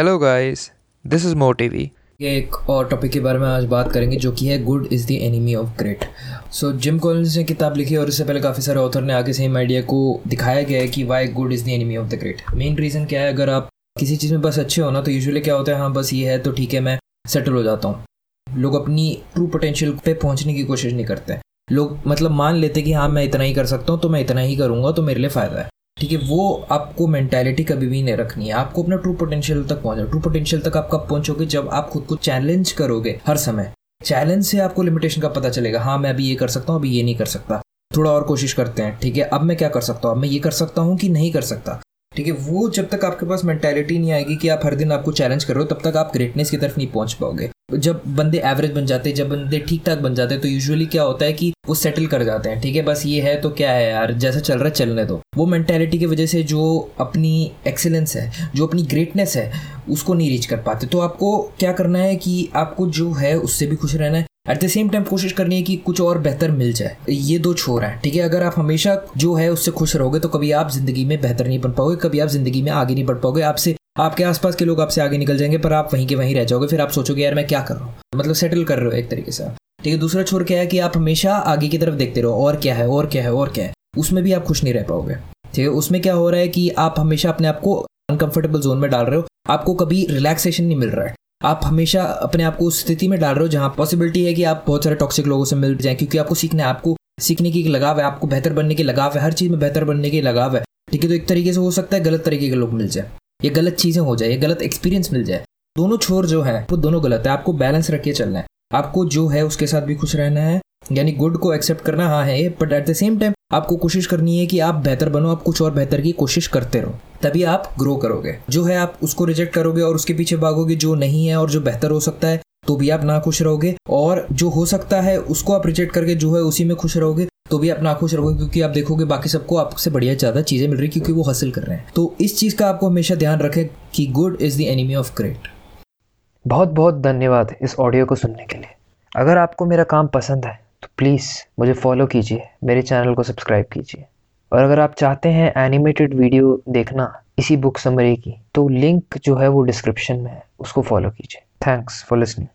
Hello guys this is Motivi एक और topic के बारे में आज बात करेंगे, जो कि है good is the enemy of great so Jim Collins ने किताब लिखी और इससे पहले काफ़ी सारे ऑथर ने आगे सेम आइडिया को दिखाया गया है कि why good is the enemy of the great main reason क्या है? अगर आप किसी चीज़ में बस अच्छे हो ना तो यूजुअली क्या होता है? हाँ बस ये है तो ठीक है, मैं सेटल हो जाता हूँ। लोग अपनी ट्रू पोटेंशियल पे पहुँचने की कोशिश नहीं करते। लोग मतलब मान लेते कि हाँ मैं इतना ही कर सकता हूँ तो मैं इतना ही करूँगा तो मेरे लिए फ़ायदा है। ठीक है, वो आपको मेंटालिटी कभी भी नहीं रखनी है। आपको अपना ट्रू पोटेंशियल तक पहुँचना ट्रू पोटेंशियल तक आप कब पहुंचोगे? जब आप खुद को चैलेंज करोगे हर समय। चैलेंज से आपको लिमिटेशन का पता चलेगा। हाँ मैं अभी ये कर सकता हूँ, अभी ये नहीं कर सकता। थोड़ा और कोशिश करते हैं, ठीक है? अब मैं क्या कर सकता हूँ? अब मैं ये कर सकता हूँ कि नहीं कर सकता। ठीक है, वो जब तक आपके पास मेंटेलिटी नहीं आएगी कि आप हर दिन आपको चैलेंज कर रहे हो, तब तक आप ग्रेटनेस की तरफ़ नहीं पहुँच पाओगे। जब बंदे एवरेज बन जाते हैं, जब बंदे ठीक ठाक बन जाते हैं तो यूजुअली क्या होता है कि वो सेटल कर जाते हैं, ठीक है? बस ये है तो क्या है यार, जैसा चल रहा है, चलने दो। वो मेंटेलिटी की वजह से जो अपनी एक्सेलेंस है, जो अपनी ग्रेटनेस है, उसको नहीं रीच कर पाते। तो आपको क्या करना है कि आपको जो है, उससे भी खुश रहना है। एट द सेम टाइम कोशिश करनी है कि कुछ और बेहतर मिल जाए। ये दो छोर हैं, ठीक है? अगर आप हमेशा जो है, उससे खुश रहोगे तो कभी आप ज़िंदगी में बेहतर नहीं बन पाओगे, कभी आप ज़िंदगी में आगे नहीं बढ़ पाओगे। आपसे आपके आसपास के लोग आपसे आगे निकल जाएँगे, पर आप वहीं के वहीं रह जाओगे, फिर आप सोचोगे, यार, मैं क्या कर रहा हूँ? मतलब सेटल कर रहे हो एक तरीके से ठीक है, दूसरा छोर क्या है कि आप हमेशा आगे की तरफ़ देखते रहो, और क्या है, और क्या है, और क्या है। उसमें भी आप खुश नहीं रह पाओगे। ठीक है, उसमें क्या हो रहा है कि आप हमेशा अपने आप को अनकंफर्टेबल जोन में डाल रहे हो। आपको कभी रिलैक्सेशन नहीं मिल रहा है। आप हमेशा अपने आप को उस स्थिति में डाल रहे हो जहाँ पॉसिबिलिटी है कि आप बहुत सारे टॉक्सिक लोगों से मिल जाए, क्योंकि आपको सीखना है आपको सीखने की लगाव है, आपको बेहतर बनने की लगाव है, हर चीज़ में बेहतर बनने की लगाव है। ठीक है तो एक तरीके से हो सकता है गलत तरीके के लोग मिल जाए। ये गलत चीज़ें हो जाए, ये गलत एक्सपीरियंस मिल जाए। दोनों छोर जो है, वो दोनों गलत है। आपको बैलेंस रख के चलना है। आपको जो है, उसके साथ भी खुश रहना है। यानी गुड को एक्सेप्ट करना हाँ है but at the same time आपको कोशिश करनी है कि आप बेहतर बनो, आप कुछ और बेहतर की कोशिश करते रहो। तभी आप ग्रो करोगे। जो है, आप उसको रिजेक्ट करोगे और उसके पीछे भागोगे, जो नहीं है और जो बेहतर हो सकता है तो भी आप ना खुश रहोगे। और जो हो सकता है, उसको आप रिजेक्ट करके जो है, उसी में खुश रहोगे। तो भी अपना खुश रहोगे क्योंकि आप देखोगे बाकी सबको आपसे बढ़िया ज़्यादा चीज़ें मिल रही क्योंकि वो हासिल कर रहे हैं। तो इस चीज़ का आपको हमेशा ध्यान रखें कि good is the enemy of great बहुत बहुत धन्यवाद इस ऑडियो को सुनने के लिए। अगर आपको मेरा काम पसंद है तो प्लीज़ मुझे फॉलो कीजिए, मेरे चैनल को सब्सक्राइब कीजिए। और अगर आप चाहते हैं एनिमेटेड वीडियो देखना इसी बुक समरी की तो लिंक जो है वो डिस्क्रिप्शन में है, उसको फॉलो कीजिए। Thanks for listening